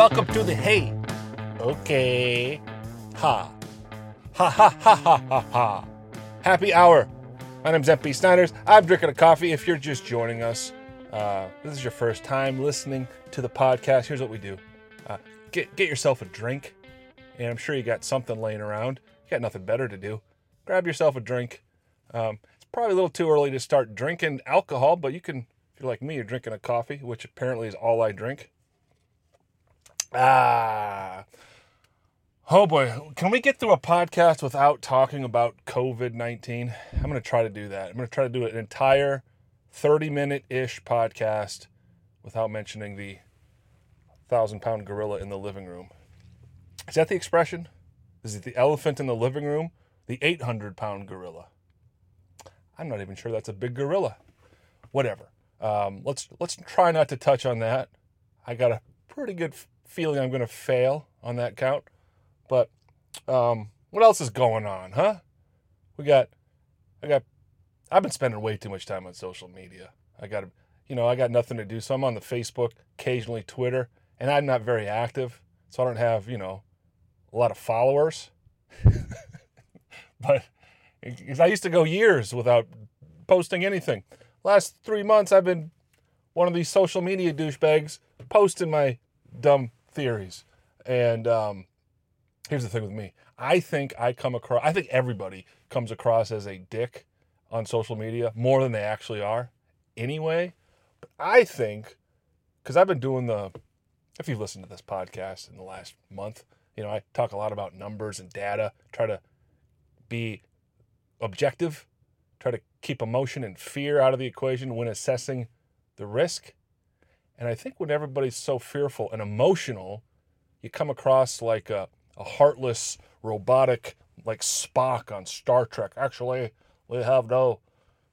welcome to the Hey. Okay. Ha. Ha ha ha ha ha ha. Happy hour. My name's MP Snyders. I'm drinking a coffee. If you're just joining us, uh, this is your first time listening to the podcast. Here's what we do: uh, get get yourself a drink, and I'm sure you got something laying around. You got nothing better to do. Grab yourself a drink. Um, it's probably a little too early to start drinking alcohol, but you can. If you're like me, you're drinking a coffee, which apparently is all I drink. Ah. Oh boy, can we get through a podcast without talking about COVID 19? I'm going to try to do that. I'm going to try to do an entire 30 minute ish podcast without mentioning the thousand pound gorilla in the living room. Is that the expression? Is it the elephant in the living room? The 800 pound gorilla? I'm not even sure that's a big gorilla. Whatever. Um, let's let's try not to touch on that. I got a pretty good feeling I'm going to fail on that count. But um, what else is going on, huh? We got, I got, I've been spending way too much time on social media. I got, you know, I got nothing to do, so I'm on the Facebook, occasionally Twitter, and I'm not very active, so I don't have, you know, a lot of followers. but I used to go years without posting anything. Last three months, I've been one of these social media douchebags posting my dumb theories. And um, here's the thing with me I think I come across, I think everybody comes across as a dick on social media more than they actually are anyway. But I think, because I've been doing the, if you've listened to this podcast in the last month, you know, I talk a lot about numbers and data, try to be objective, try to keep emotion and fear out of the equation when assessing the risk. And I think when everybody's so fearful and emotional, you come across like a, a heartless, robotic, like Spock on Star Trek. Actually, we have no,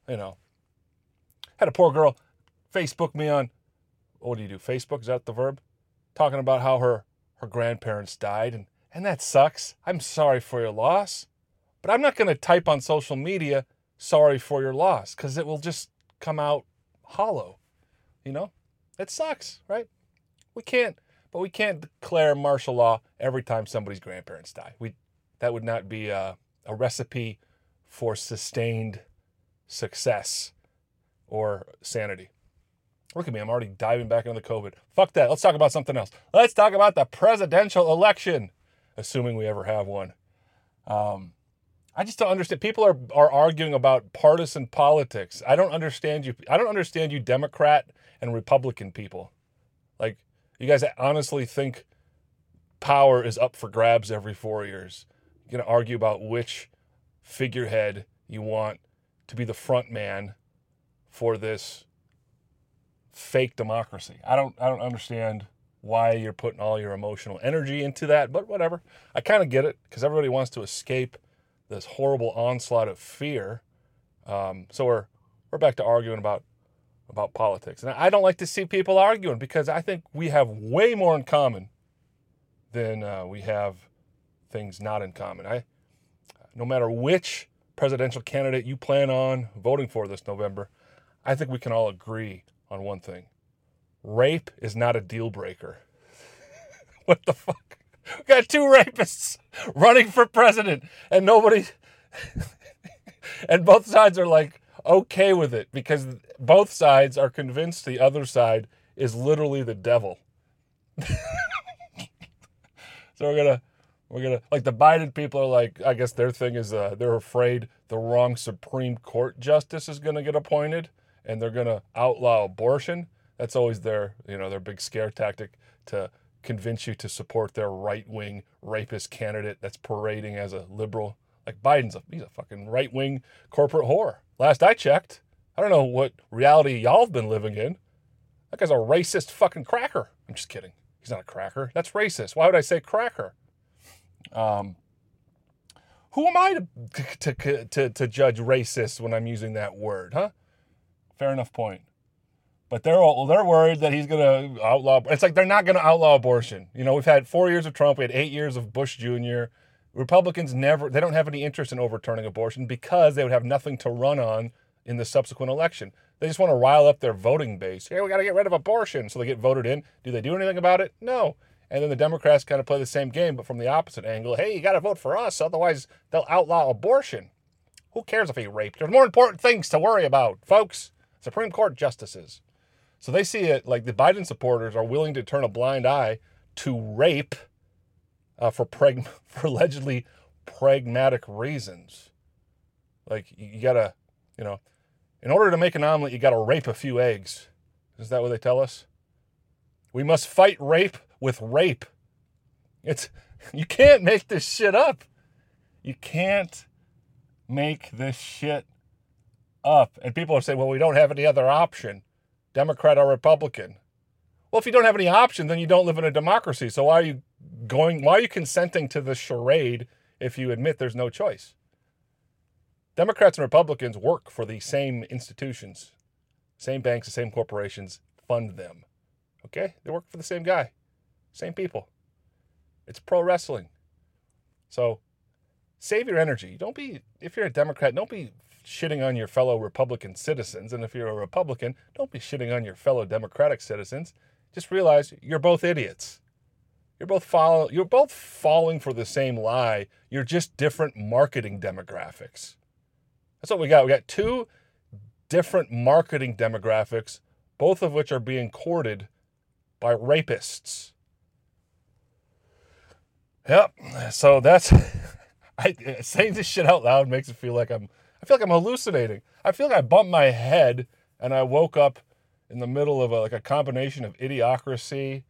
you know. Had a poor girl Facebook me on, what do you do? Facebook, is that the verb? Talking about how her, her grandparents died. And, and that sucks. I'm sorry for your loss. But I'm not going to type on social media, sorry for your loss, because it will just come out hollow, you know? It sucks, right? We can't, but we can't declare martial law every time somebody's grandparents die. We that would not be a, a recipe for sustained success or sanity. Look at me, I'm already diving back into the COVID. Fuck that. Let's talk about something else. Let's talk about the presidential election, assuming we ever have one. Um, I just don't understand. People are, are arguing about partisan politics. I don't understand you. I don't understand you Democrat and Republican people. Like, you guys honestly think power is up for grabs every four years. You're to argue about which figurehead you want to be the front man for this fake democracy. I don't I don't understand why you're putting all your emotional energy into that, but whatever. I kind of get it because everybody wants to escape this horrible onslaught of fear. Um, so we're we're back to arguing about about politics, and I don't like to see people arguing because I think we have way more in common than uh, we have things not in common. I no matter which presidential candidate you plan on voting for this November, I think we can all agree on one thing: rape is not a deal breaker. what the fuck? We got two rapists running for president, and nobody, and both sides are like okay with it because both sides are convinced the other side is literally the devil. so we're gonna, we're gonna like the Biden people are like, I guess their thing is uh, they're afraid the wrong Supreme Court justice is gonna get appointed, and they're gonna outlaw abortion. That's always their, you know, their big scare tactic to convince you to support their right wing rapist candidate that's parading as a liberal. Like Biden's a he's a fucking right wing corporate whore. Last I checked. I don't know what reality y'all have been living in. That guy's a racist fucking cracker. I'm just kidding. He's not a cracker. That's racist. Why would I say cracker? Um, who am I to, to, to, to judge racist when I'm using that word, huh? Fair enough point but they're all, they're worried that he's going to outlaw. It's like they're not going to outlaw abortion. You know, we've had four years of Trump, we had eight years of Bush Jr. Republicans never they don't have any interest in overturning abortion because they would have nothing to run on in the subsequent election. They just want to rile up their voting base. Here, we got to get rid of abortion, so they get voted in. Do they do anything about it? No. And then the Democrats kind of play the same game, but from the opposite angle. Hey, you got to vote for us, otherwise they'll outlaw abortion. Who cares if he raped? There's more important things to worry about, folks. Supreme Court justices. So they see it like the Biden supporters are willing to turn a blind eye to rape uh, for preg- for allegedly pragmatic reasons. Like you gotta, you know, in order to make an omelet, you gotta rape a few eggs. Is that what they tell us? We must fight rape with rape. It's you can't make this shit up. You can't make this shit up. And people are saying, well, we don't have any other option, Democrat or Republican. Well, if you don't have any option, then you don't live in a democracy. So why are you going, why are you consenting to the charade if you admit there's no choice? Democrats and Republicans work for the same institutions, same banks, the same corporations, fund them. Okay? They work for the same guy, same people. It's pro wrestling. So save your energy. Don't be, if you're a Democrat, don't be shitting on your fellow Republican citizens. And if you're a Republican, don't be shitting on your fellow Democratic citizens. Just realize you're both idiots. You're both follow, you're both falling for the same lie. You're just different marketing demographics. That's what we got. We got two different marketing demographics, both of which are being courted by rapists. Yep. So that's I saying this shit out loud makes it feel like I'm I feel like I'm hallucinating. I feel like I bumped my head and I woke up in the middle of a, like a combination of idiocracy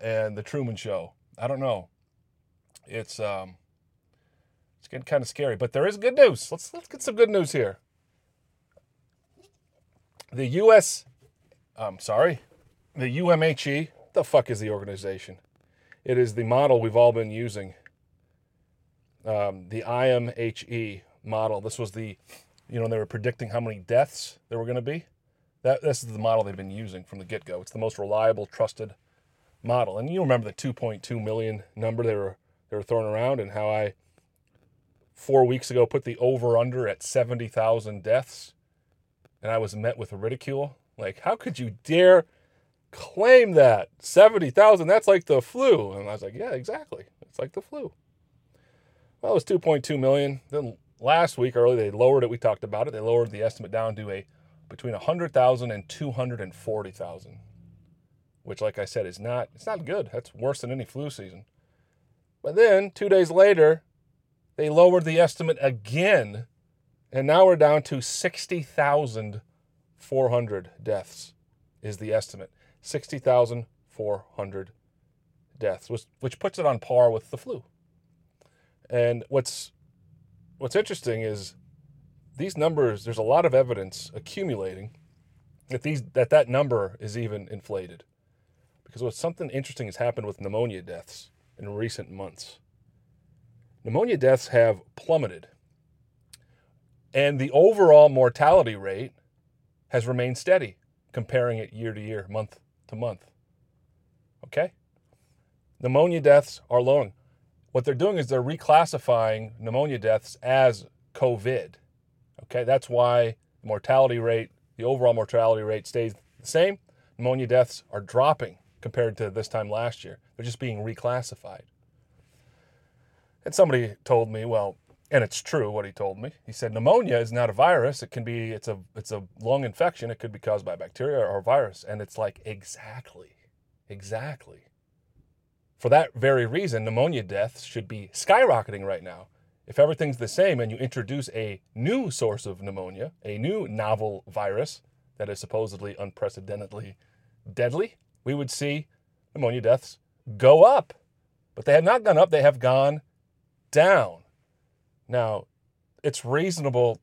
and the Truman Show. I don't know. It's um, it's getting kind of scary, but there is good news. Let's let's get some good news here. The U.S. I'm sorry, the UMHE. The fuck is the organization? It is the model we've all been using um, the IMHE model. This was the, you know, they were predicting how many deaths there were going to be. That this is the model they've been using from the get go. It's the most reliable, trusted model. And you remember the 2.2 million number they were they were throwing around, and how I four weeks ago put the over under at 70,000 deaths, and I was met with ridicule. Like, how could you dare claim that 70,000? That's like the flu. And I was like, yeah, exactly. It's like the flu. Well, it was 2.2 million. Then last week early they lowered it. We talked about it. They lowered the estimate down to a between 100,000 and 240,000, which, like I said, is not it's not good. That's worse than any flu season. But then two days later, they lowered the estimate again, and now we're down to 60,400 deaths is the estimate. 60,400 deaths, which, which puts it on par with the flu. And what's what's interesting is these numbers. There's a lot of evidence accumulating that these that that number is even inflated, because what's something interesting has happened with pneumonia deaths in recent months. Pneumonia deaths have plummeted, and the overall mortality rate has remained steady, comparing it year to year, month to month. Okay? Pneumonia deaths are lowering what they're doing is they're reclassifying pneumonia deaths as COVID. Okay, that's why the mortality rate, the overall mortality rate stays the same. Pneumonia deaths are dropping compared to this time last year. They're just being reclassified. And somebody told me, well, and it's true what he told me. He said pneumonia is not a virus. It can be it's a it's a lung infection. It could be caused by bacteria or virus. And it's like exactly, exactly. For that very reason, pneumonia deaths should be skyrocketing right now. If everything's the same and you introduce a new source of pneumonia, a new novel virus that is supposedly unprecedentedly deadly, we would see pneumonia deaths go up. But they have not gone up, they have gone down. Now, it's reasonable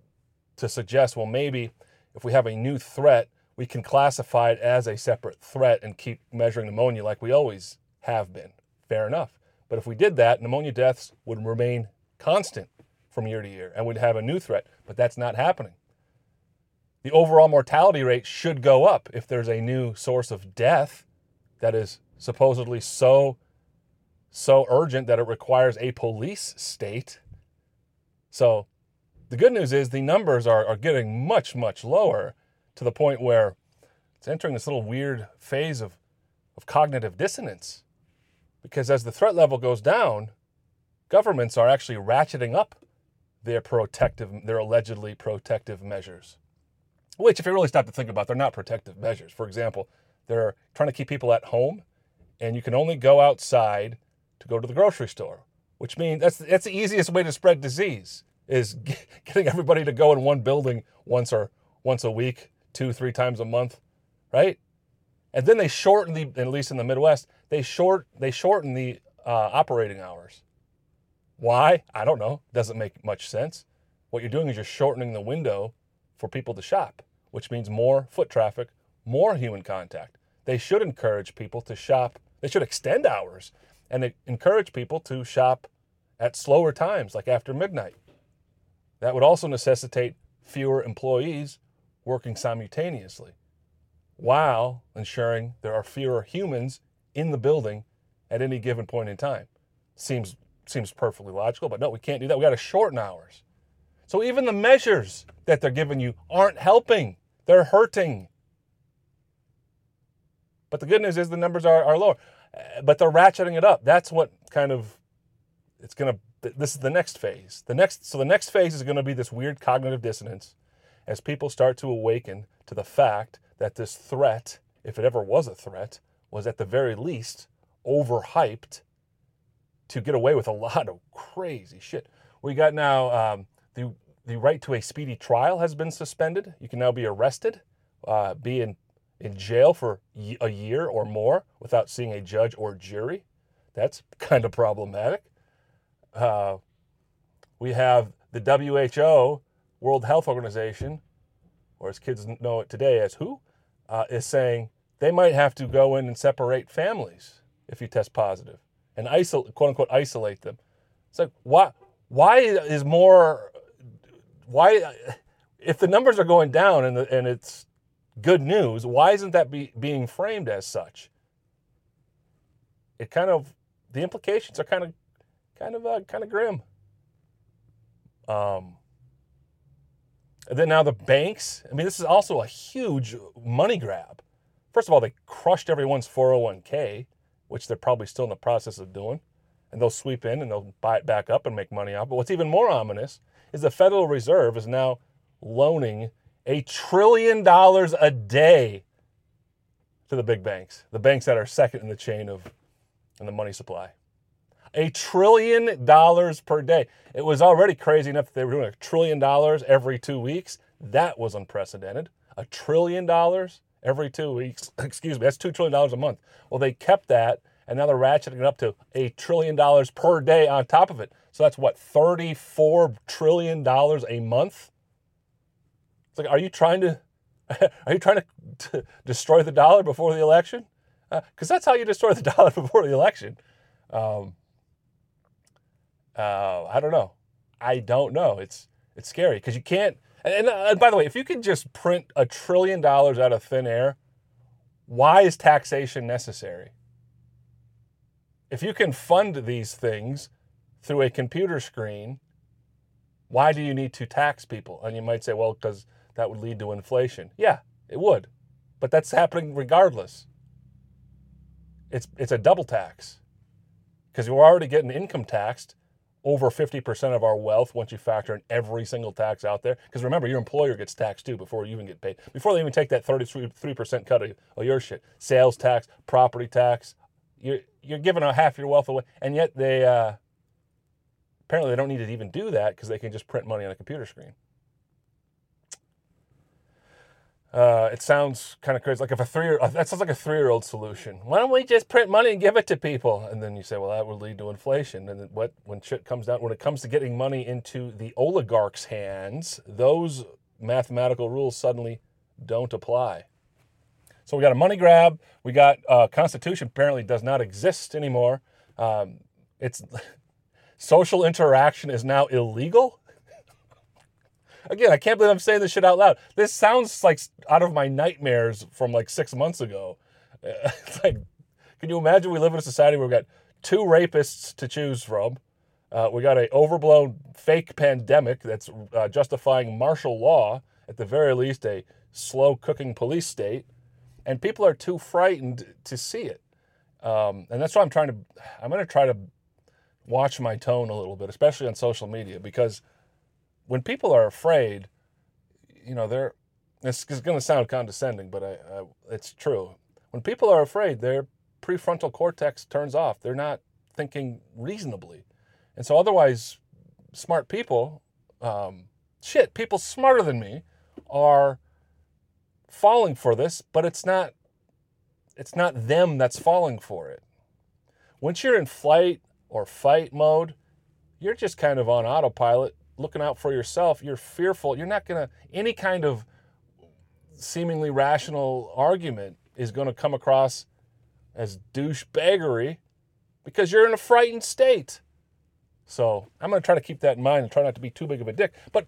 to suggest, well, maybe if we have a new threat, we can classify it as a separate threat and keep measuring pneumonia like we always have been. Fair enough. But if we did that, pneumonia deaths would remain constant from year to year and we'd have a new threat. But that's not happening. The overall mortality rate should go up if there's a new source of death that is supposedly so so urgent that it requires a police state. So the good news is the numbers are, are getting much, much lower to the point where it's entering this little weird phase of, of cognitive dissonance Because as the threat level goes down, governments are actually ratcheting up their protective, their allegedly protective measures. Which, if you really stop to think about, they're not protective measures. For example, they're trying to keep people at home, and you can only go outside to go to the grocery store, which means that's that's the easiest way to spread disease is getting everybody to go in one building once or once a week, two, three times a month, right? And then they shorten the, at least in the Midwest, they short they shorten the uh, operating hours. Why? I don't know. Doesn't make much sense. What you're doing is you're shortening the window for people to shop, which means more foot traffic, more human contact. They should encourage people to shop. They should extend hours and encourage people to shop at slower times, like after midnight. That would also necessitate fewer employees working simultaneously while ensuring there are fewer humans in the building at any given point in time. Seems seems perfectly logical, but no, we can't do that. We got to shorten hours. So even the measures that they're giving you aren't helping. They're hurting. But the good news is the numbers are, are lower. Uh, but they're ratcheting it up. That's what kind of it's gonna this is the next phase. The next so the next phase is gonna be this weird cognitive dissonance as people start to awaken to the fact that this threat, if it ever was a threat, was at the very least overhyped to get away with a lot of crazy shit. We got now um, the the right to a speedy trial has been suspended. You can now be arrested, uh, be in in jail for a year or more without seeing a judge or jury. That's kind of problematic. Uh, we have the WHO, World Health Organization, or as kids know it today as WHO, uh, is saying they might have to go in and separate families if you test positive and isolate, quote unquote, isolate them. It's like why why is more why if the numbers are going down and the, and it's good news, why isn't that be, being framed as such? It kind of the implications are kind of kind of uh, kind of grim. Um, and then now the banks. I mean, this is also a huge money grab. First of all, they crushed everyone's 401k which they're probably still in the process of doing. And they'll sweep in and they'll buy it back up and make money off. But what's even more ominous is the Federal Reserve is now loaning a trillion dollars a day to the big banks, the banks that are second in the chain of in the money supply. A trillion dollars per day. It was already crazy enough that they were doing a trillion dollars every two weeks. That was unprecedented. A trillion dollars every two weeks. Excuse me, that's $2 trillion a month. Well, they kept that, and now they're ratcheting it up to a trillion dollars per day on top of it. So that's what, $34 trillion a month? It's like, are you trying to, are you trying to, to destroy the dollar before the election? Because uh, that's how you destroy the dollar before the election. Um, uh, I don't know. I don't know. It's it's scary because you can't and, and uh, by the way, if you could just print a trillion dollars out of thin air, why is taxation necessary? If you can fund these things through a computer screen, why do you need to tax people? And you might say, well, because that would lead to inflation. Yeah, it would. But that's happening regardless. It's, it's a double tax because you're already getting income taxed over 50% of our wealth once you factor in every single tax out there. Because remember, your employer gets taxed too before you even get paid. Before they even take that 33% cut of, of your shit. Sales tax, property tax. You're, you're giving a half your wealth away. And yet they, uh, apparently they don't need to even do that because they can just print money on a computer screen. Uh, it sounds kind of crazy. Like if a three year that sounds like a three year old solution. Why don't we just print money and give it to people? And then you say, well, that would lead to inflation. And what when shit comes down, when it comes to getting money into the oligarchs' hands, those mathematical rules suddenly don't apply. So we got a money grab. We got uh, Constitution apparently does not exist anymore. Um, it's social interaction is now illegal. Again, I can't believe I'm saying this shit out loud. This sounds like out of my nightmares from like six months ago. It's like, can you imagine we live in a society where we've got two rapists to choose from? Uh, we got a overblown fake pandemic that's uh, justifying martial law, at the very least, a slow cooking police state, and people are too frightened to see it. Um, and that's why I'm trying to, I'm going to try to watch my tone a little bit, especially on social media, because when people are afraid, you know, they're, this is going to sound condescending, but I, I, it's true. When people are afraid, their prefrontal cortex turns off. They're not thinking reasonably. And so, otherwise, smart people, um, shit, people smarter than me are falling for this, but it's not it's not them that's falling for it. Once you're in flight or fight mode, you're just kind of on autopilot, looking out for yourself. You're fearful. You're not going to any kind of seemingly rational argument is going to come across as douchebaggery because you're in a frightened state. So I'm going to try to keep that in mind and try not to be too big of a dick. But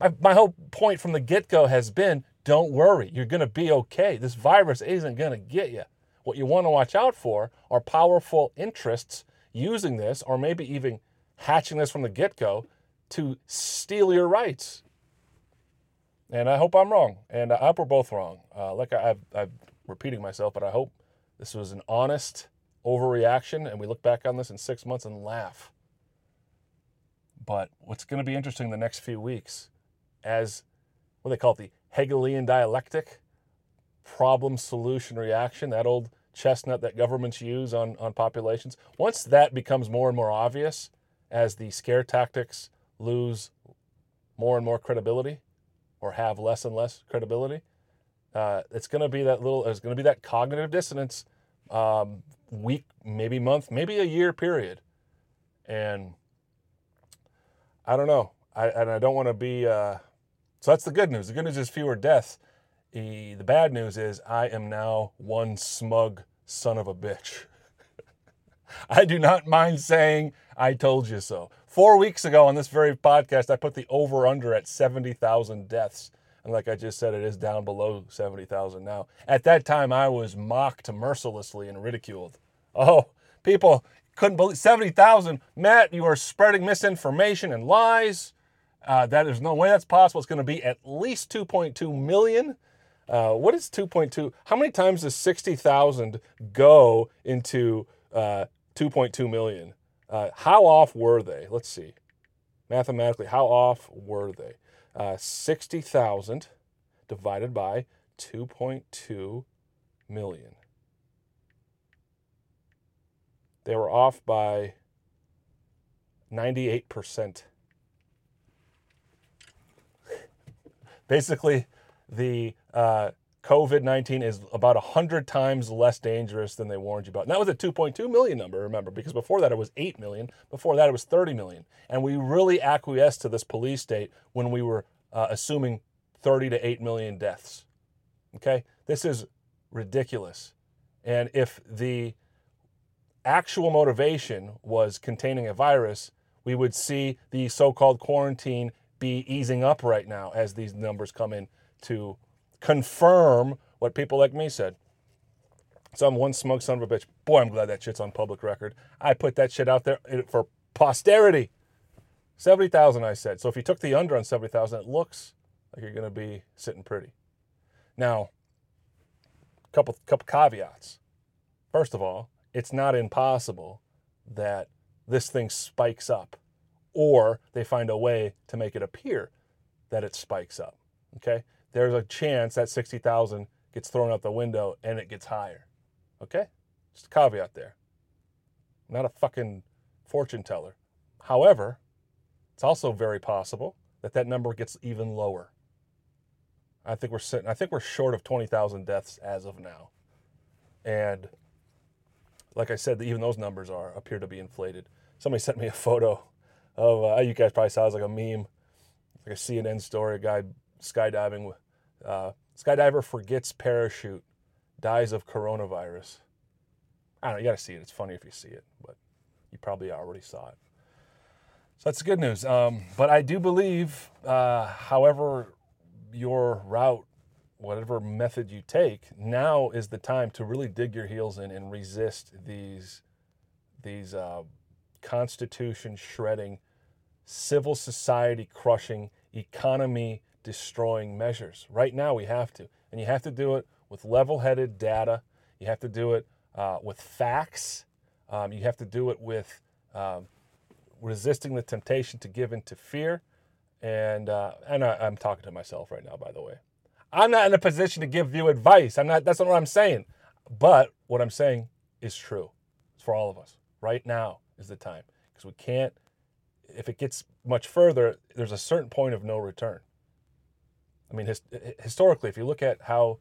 my, my whole point from the get go has been don't worry, you're going to be okay. This virus isn't going to get you. What you want to watch out for are powerful interests using this, or maybe even hatching this from the get go to steal your rights. And I hope I'm wrong. And I hope we're both wrong. Uh, like I, I'm repeating myself, but I hope this was an honest overreaction and we look back on this in six months and laugh. But what's going to be interesting the next few weeks as what they call it, the Hegelian dialectic, problem solution reaction, that old chestnut that governments use on, on populations. Once that becomes more and more obvious as the scare tactics lose more and more credibility or have less and less credibility, uh, it's going to be that little, there's going to be that cognitive dissonance um, week, maybe month, maybe a year period. And I don't know. I, and I don't want to be, uh, so that's the good news. The good news is fewer deaths. The bad news is I am now one smug son of a bitch. I do not mind saying I told you so. Four weeks ago on this very podcast, I put the over under at 70,000 deaths. And like I just said, it is down below 70,000 now. At that time, I was mocked mercilessly and ridiculed. Oh, people couldn't believe 70,000. Matt, you are spreading misinformation and lies. Uh, that there's no way that's possible. It's going to be at least 2.2 million. Uh, what is 2.2? How many times does 60,000 go into uh, 2.2 million? Uh, how off were they? Let's see. Mathematically, how off were they? Uh, 60,000 divided by 2.2 million. They were off by 98%. Basically, the uh, COVID 19 is about 100 times less dangerous than they warned you about. And that was a 2.2 million number, remember, because before that it was 8 million. Before that it was 30 million. And we really acquiesced to this police state when we were uh, assuming 30 to 8 million deaths. Okay? This is ridiculous. And if the actual motivation was containing a virus, we would see the so called quarantine be easing up right now as these numbers come in to confirm what people like me said. So I'm one smug son of a bitch. Boy, I'm glad that shit's on public record. I put that shit out there eh, for posterity. 70,000, I said. So if you took the under on 70,000, it looks like you're going to be sitting pretty. Now, couple couple caveats. First of all, it's not impossible that this thing spikes up or they find a way to make it appear that it spikes up. Okay? There's a chance that 60,000 gets thrown out the window and it gets higher. Okay? Just a caveat there. I'm not a fucking fortune teller. However, it's also very possible that that number gets even lower. I think we're sitting I think we're short of 20,000 deaths as of now. And like I said, even those numbers are appear to be inflated. Somebody sent me a photo of uh, you guys probably saw it like a meme, like a CNN story. A guy skydiving, uh, skydiver forgets parachute, dies of coronavirus. I don't know. You got to see it. It's funny if you see it, but you probably already saw it. So that's good news. Um, but I do believe, uh, however, your route, whatever method you take, now is the time to really dig your heels in and resist these these uh, constitution shredding civil society crushing, economy destroying measures. Right now, we have to. And you have to do it with level headed data. You have to do it uh, with facts. Um, you have to do it with um, resisting the temptation to give in to fear. And uh, and I, I'm talking to myself right now, by the way. I'm not in a position to give you advice. I'm not. That's not what I'm saying. But what I'm saying is true. It's for all of us. Right now is the time because we can't. If it gets much further, there's a certain point of no return. I mean, his, historically, if you look at how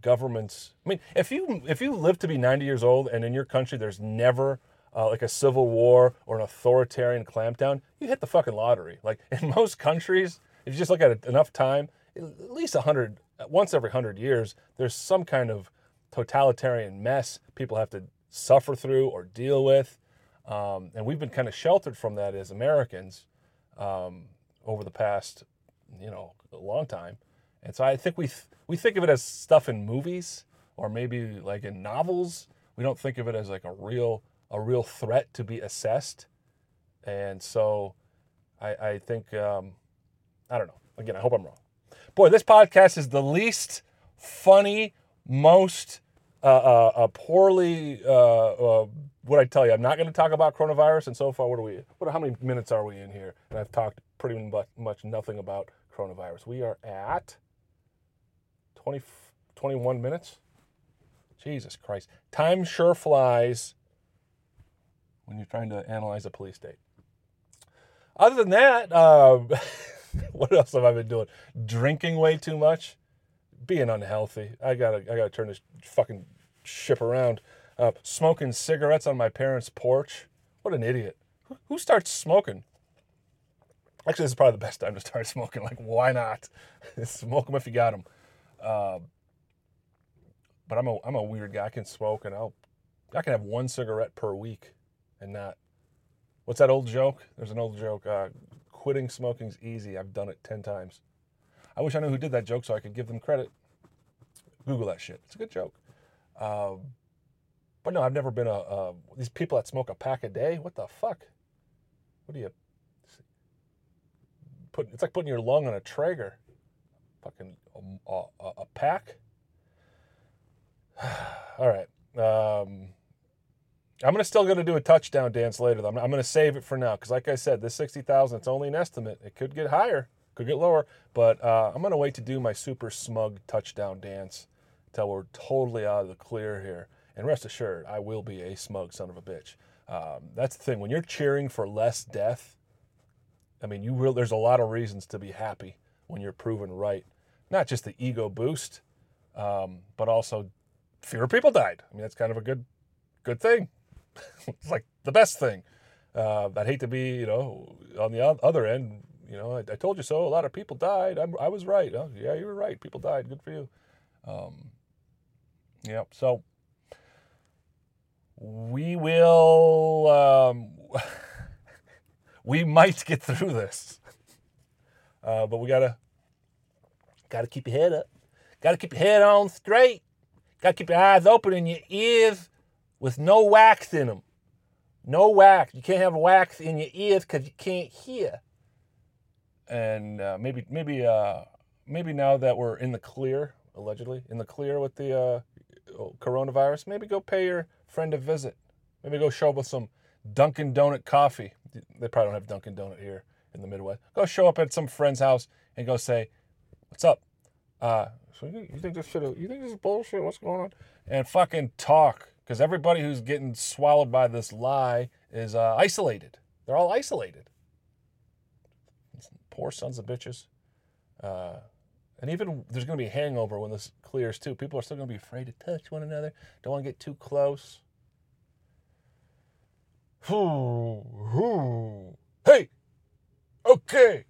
governments, I mean, if you if you live to be 90 years old and in your country there's never uh, like a civil war or an authoritarian clampdown, you hit the fucking lottery. Like in most countries, if you just look at it enough time, at least 100, once every 100 years, there's some kind of totalitarian mess people have to suffer through or deal with. Um, and we've been kind of sheltered from that as Americans um, over the past, you know, a long time. And so I think we th- we think of it as stuff in movies or maybe like in novels. We don't think of it as like a real a real threat to be assessed. And so I, I think um, I don't know. Again, I hope I'm wrong. Boy, this podcast is the least funny, most uh, uh, uh, poorly. Uh, uh, what I tell you, I'm not going to talk about coronavirus. And so far, what are we? What? How many minutes are we in here? And I've talked pretty much, much nothing about coronavirus. We are at 20, 21 minutes. Jesus Christ, time sure flies when you're trying to analyze a police state. Other than that, um, what else have I been doing? Drinking way too much, being unhealthy. I gotta, I gotta turn this fucking ship around. Uh, smoking cigarettes on my parents' porch. What an idiot. Who starts smoking? Actually, this is probably the best time to start smoking. Like, why not? Smoke them if you got them. Uh, but I'm a I'm a weird guy. I can smoke and I'll I can have one cigarette per week and not. What's that old joke? There's an old joke. Uh, quitting smoking's easy. I've done it ten times. I wish I knew who did that joke so I could give them credit. Google that shit. It's a good joke. Um, but no, I've never been a uh, these people that smoke a pack a day. What the fuck? What do you It's like putting your lung on a Traeger. Fucking a, a, a pack. All right. Um, I'm gonna still gonna do a touchdown dance later. Though. I'm, I'm gonna save it for now because, like I said, this sixty thousand it's only an estimate. It could get higher, could get lower, but uh, I'm gonna wait to do my super smug touchdown dance until we're totally out of the clear here. And rest assured, I will be a smug son of a bitch. Um, that's the thing. When you're cheering for less death, I mean, you real there's a lot of reasons to be happy when you're proven right. Not just the ego boost, um, but also fewer people died. I mean, that's kind of a good good thing. it's like the best thing. Uh, I'd hate to be, you know, on the other end. You know, I, I told you so. A lot of people died. I'm, i was right. Oh, yeah, you were right. People died. Good for you. Um, yeah. So we will. Um, we might get through this, uh, but we gotta gotta keep your head up. Gotta keep your head on straight. Gotta keep your eyes open and your ears with no wax in them. No wax. You can't have wax in your ears because you can't hear. And uh, maybe, maybe, uh, maybe now that we're in the clear, allegedly in the clear with the uh, coronavirus, maybe go pay your friend a visit. Maybe go show up with some Dunkin' Donut coffee. They probably don't have Dunkin' Donut here in the Midwest. Go show up at some friend's house and go say, "What's up? Uh, so you, you think this shit? You think this is bullshit? What's going on?" And fucking talk because everybody who's getting swallowed by this lie is uh, isolated. They're all isolated. Poor sons of bitches. Uh, and even there's going to be a hangover when this clears too. People are still going to be afraid to touch one another. Don't want to get too close. Hey, okay.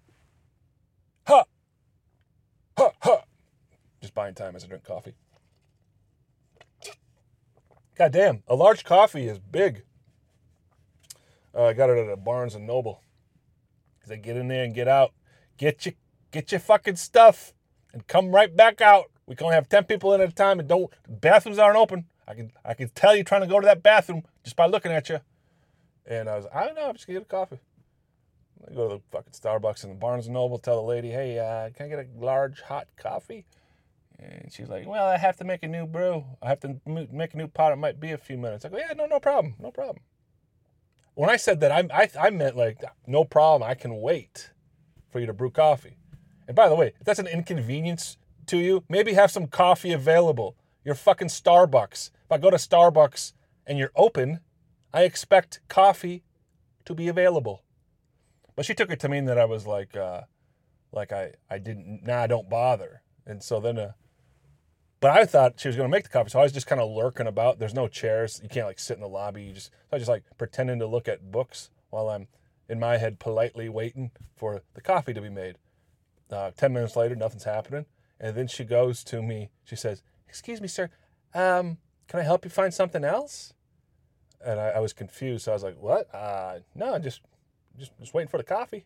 Ha, ha, ha. Just buying time as I drink coffee. God damn, a large coffee is big. Uh, I got it at a Barnes and Noble. I get in there and get out. Get your get your fucking stuff and come right back out. We can only have ten people in at a time, and don't bathrooms aren't open. I can I can tell you trying to go to that bathroom just by looking at you. And I was I don't know, I'm just gonna get a coffee. I go to the fucking Starbucks and the Barnes and Noble, tell the lady, hey, uh, can I get a large hot coffee? And she's like, well, I have to make a new brew. I have to make a new pot. It might be a few minutes. I go, yeah, no, no problem. No problem. When I said that, I, I, I meant like, no problem. I can wait for you to brew coffee. And by the way, if that's an inconvenience to you, maybe have some coffee available. You're fucking Starbucks. If I go to Starbucks and you're open, I expect coffee to be available. But she took it to mean that I was like, uh, like I, I didn't, nah, don't bother. And so then, uh, but I thought she was going to make the coffee. So I was just kind of lurking about. There's no chairs. You can't like sit in the lobby. You just, so I just like pretending to look at books while I'm in my head politely waiting for the coffee to be made. Uh, 10 minutes later, nothing's happening. And then she goes to me, she says, Excuse me, sir, um, can I help you find something else? And I, I was confused. So I was like, What? Uh, no, just, just, just waiting for the coffee.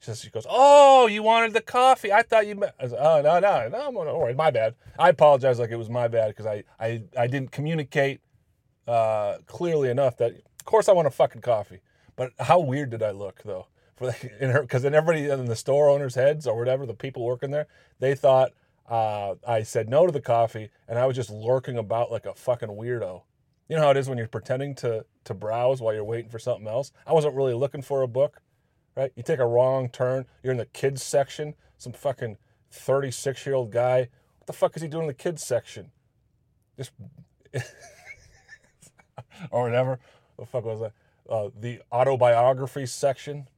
She says, she goes, Oh, you wanted the coffee. I thought you I was like, Oh, no, no, no, no, don't worry. My bad. I apologize like it was my bad because I, I, I didn't communicate uh, clearly enough that, of course, I want a fucking coffee. But how weird did I look, though? For in her, because then everybody in the store owners' heads or whatever, the people working there, they thought uh, I said no to the coffee, and I was just lurking about like a fucking weirdo. You know how it is when you're pretending to to browse while you're waiting for something else. I wasn't really looking for a book, right? You take a wrong turn, you're in the kids section. Some fucking 36 year old guy. What the fuck is he doing in the kids section? Just or whatever. What the fuck was that? Uh, the autobiography section.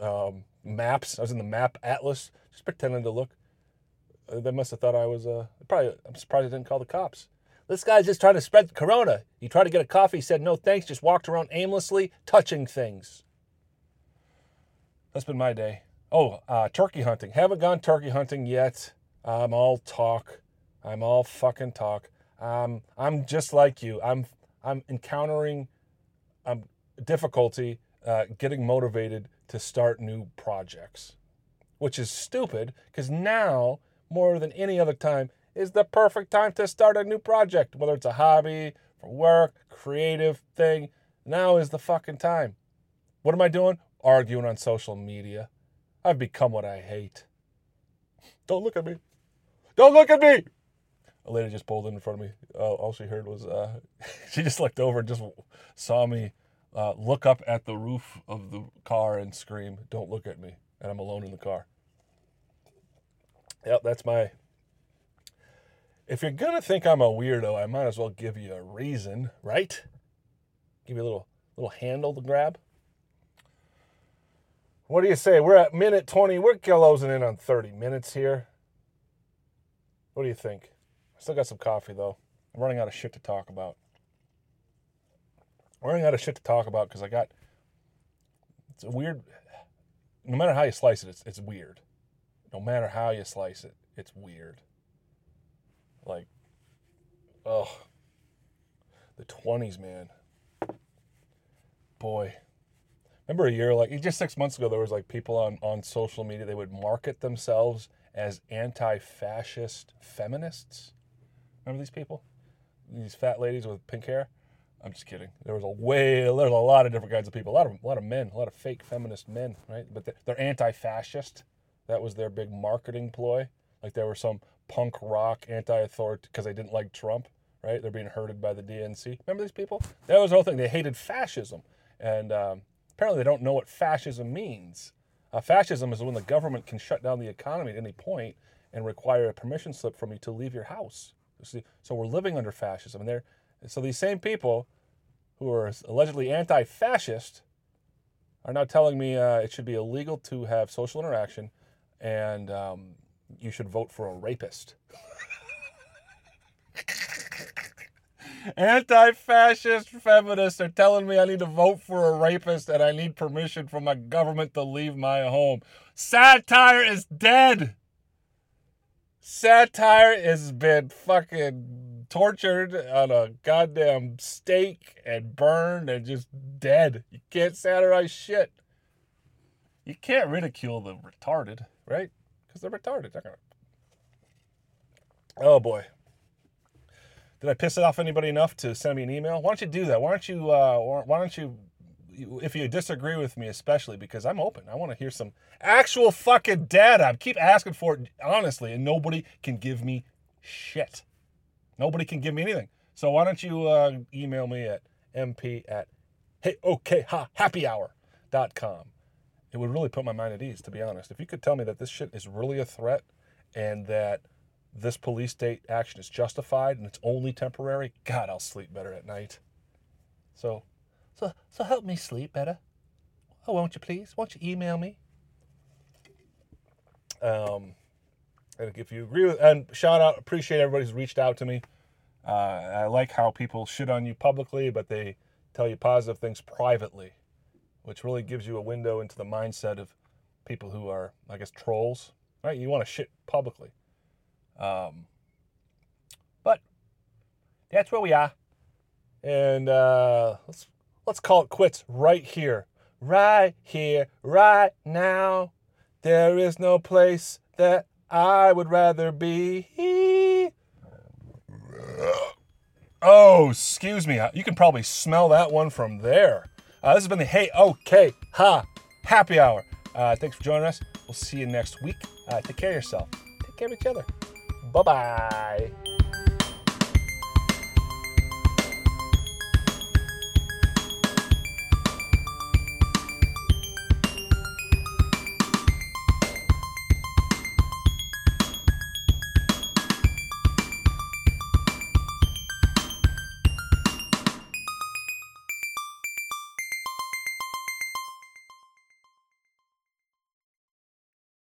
Um, maps. I was in the map atlas, just pretending to look. Uh, they must have thought I was. Uh, probably. I'm surprised I didn't call the cops. This guy's just trying to spread the corona. He tried to get a coffee. Said no thanks. Just walked around aimlessly, touching things. That's been my day. Oh, uh, turkey hunting. Haven't gone turkey hunting yet. I'm all talk. I'm all fucking talk. Um, I'm just like you. I'm I'm encountering um, difficulty uh, getting motivated to start new projects, which is stupid because now more than any other time is the perfect time to start a new project, whether it's a hobby, for work, creative thing. Now is the fucking time. What am I doing? Arguing on social media. I've become what I hate. Don't look at me. Don't look at me. A lady just pulled in in front of me. Uh, all she heard was uh, she just looked over and just saw me uh, look up at the roof of the car and scream, "Don't look at me!" And I'm alone in the car. Yep, that's my. If you're gonna think I'm a weirdo, I might as well give you a reason, right? Give you a little little handle to grab. What do you say? We're at minute 20. We're closing in on 30 minutes here. What do you think? I still got some coffee though. I'm running out of shit to talk about. I'm running out of shit to talk about because I got. It's a weird. No matter how you slice it, it's it's weird. No matter how you slice it, it's weird. Like, oh, the 20s, man. Boy. Remember a year, like just six months ago, there was like people on, on social media, they would market themselves as anti fascist feminists. Remember these people? These fat ladies with pink hair? I'm just kidding. There was a way, there's a lot of different kinds of people. A lot of, a lot of men, a lot of fake feminist men, right? But they're, they're anti-fascist. That was their big marketing ploy. Like there were some punk rock anti-authority because they didn't like Trump, right? They're being herded by the DNC. Remember these people? That was the whole thing. They hated fascism, and um, apparently they don't know what fascism means. Uh, fascism is when the government can shut down the economy at any point and require a permission slip from you to leave your house. So we're living under fascism, and they're so these same people who are allegedly anti-fascist are now telling me uh, it should be illegal to have social interaction, and um, you should vote for a rapist. Anti-fascist feminists are telling me I need to vote for a rapist and I need permission from my government to leave my home. Satire is dead. Satire has been fucking tortured on a goddamn stake and burned and just dead. You can't satirize shit. You can't ridicule the retarded, right? Because they're retarded. They're gonna... Oh boy. Did I piss off anybody enough to send me an email? Why don't you do that? Why don't you? Uh, why don't you? If you disagree with me, especially because I'm open, I want to hear some actual fucking data. I keep asking for it honestly, and nobody can give me shit. Nobody can give me anything. So why don't you uh, email me at mp at hey It would really put my mind at ease, to be honest. If you could tell me that this shit is really a threat and that this police state action is justified and it's only temporary, God, I'll sleep better at night. So, so, so help me sleep better. Oh, won't you please? Won't you email me? Um, and if you agree with, and shout out, appreciate everybody who's reached out to me. Uh, I like how people shit on you publicly, but they tell you positive things privately, which really gives you a window into the mindset of people who are, I guess, trolls. Right? You want to shit publicly. Um, but that's where we are, and uh, let's let's call it quits right here, right here, right now. There is no place that I would rather be. Oh, excuse me. You can probably smell that one from there. Uh, this has been the Hey Okay Ha Happy Hour. Uh, thanks for joining us. We'll see you next week. Uh, take care of yourself. Take care of each other. Bye bye.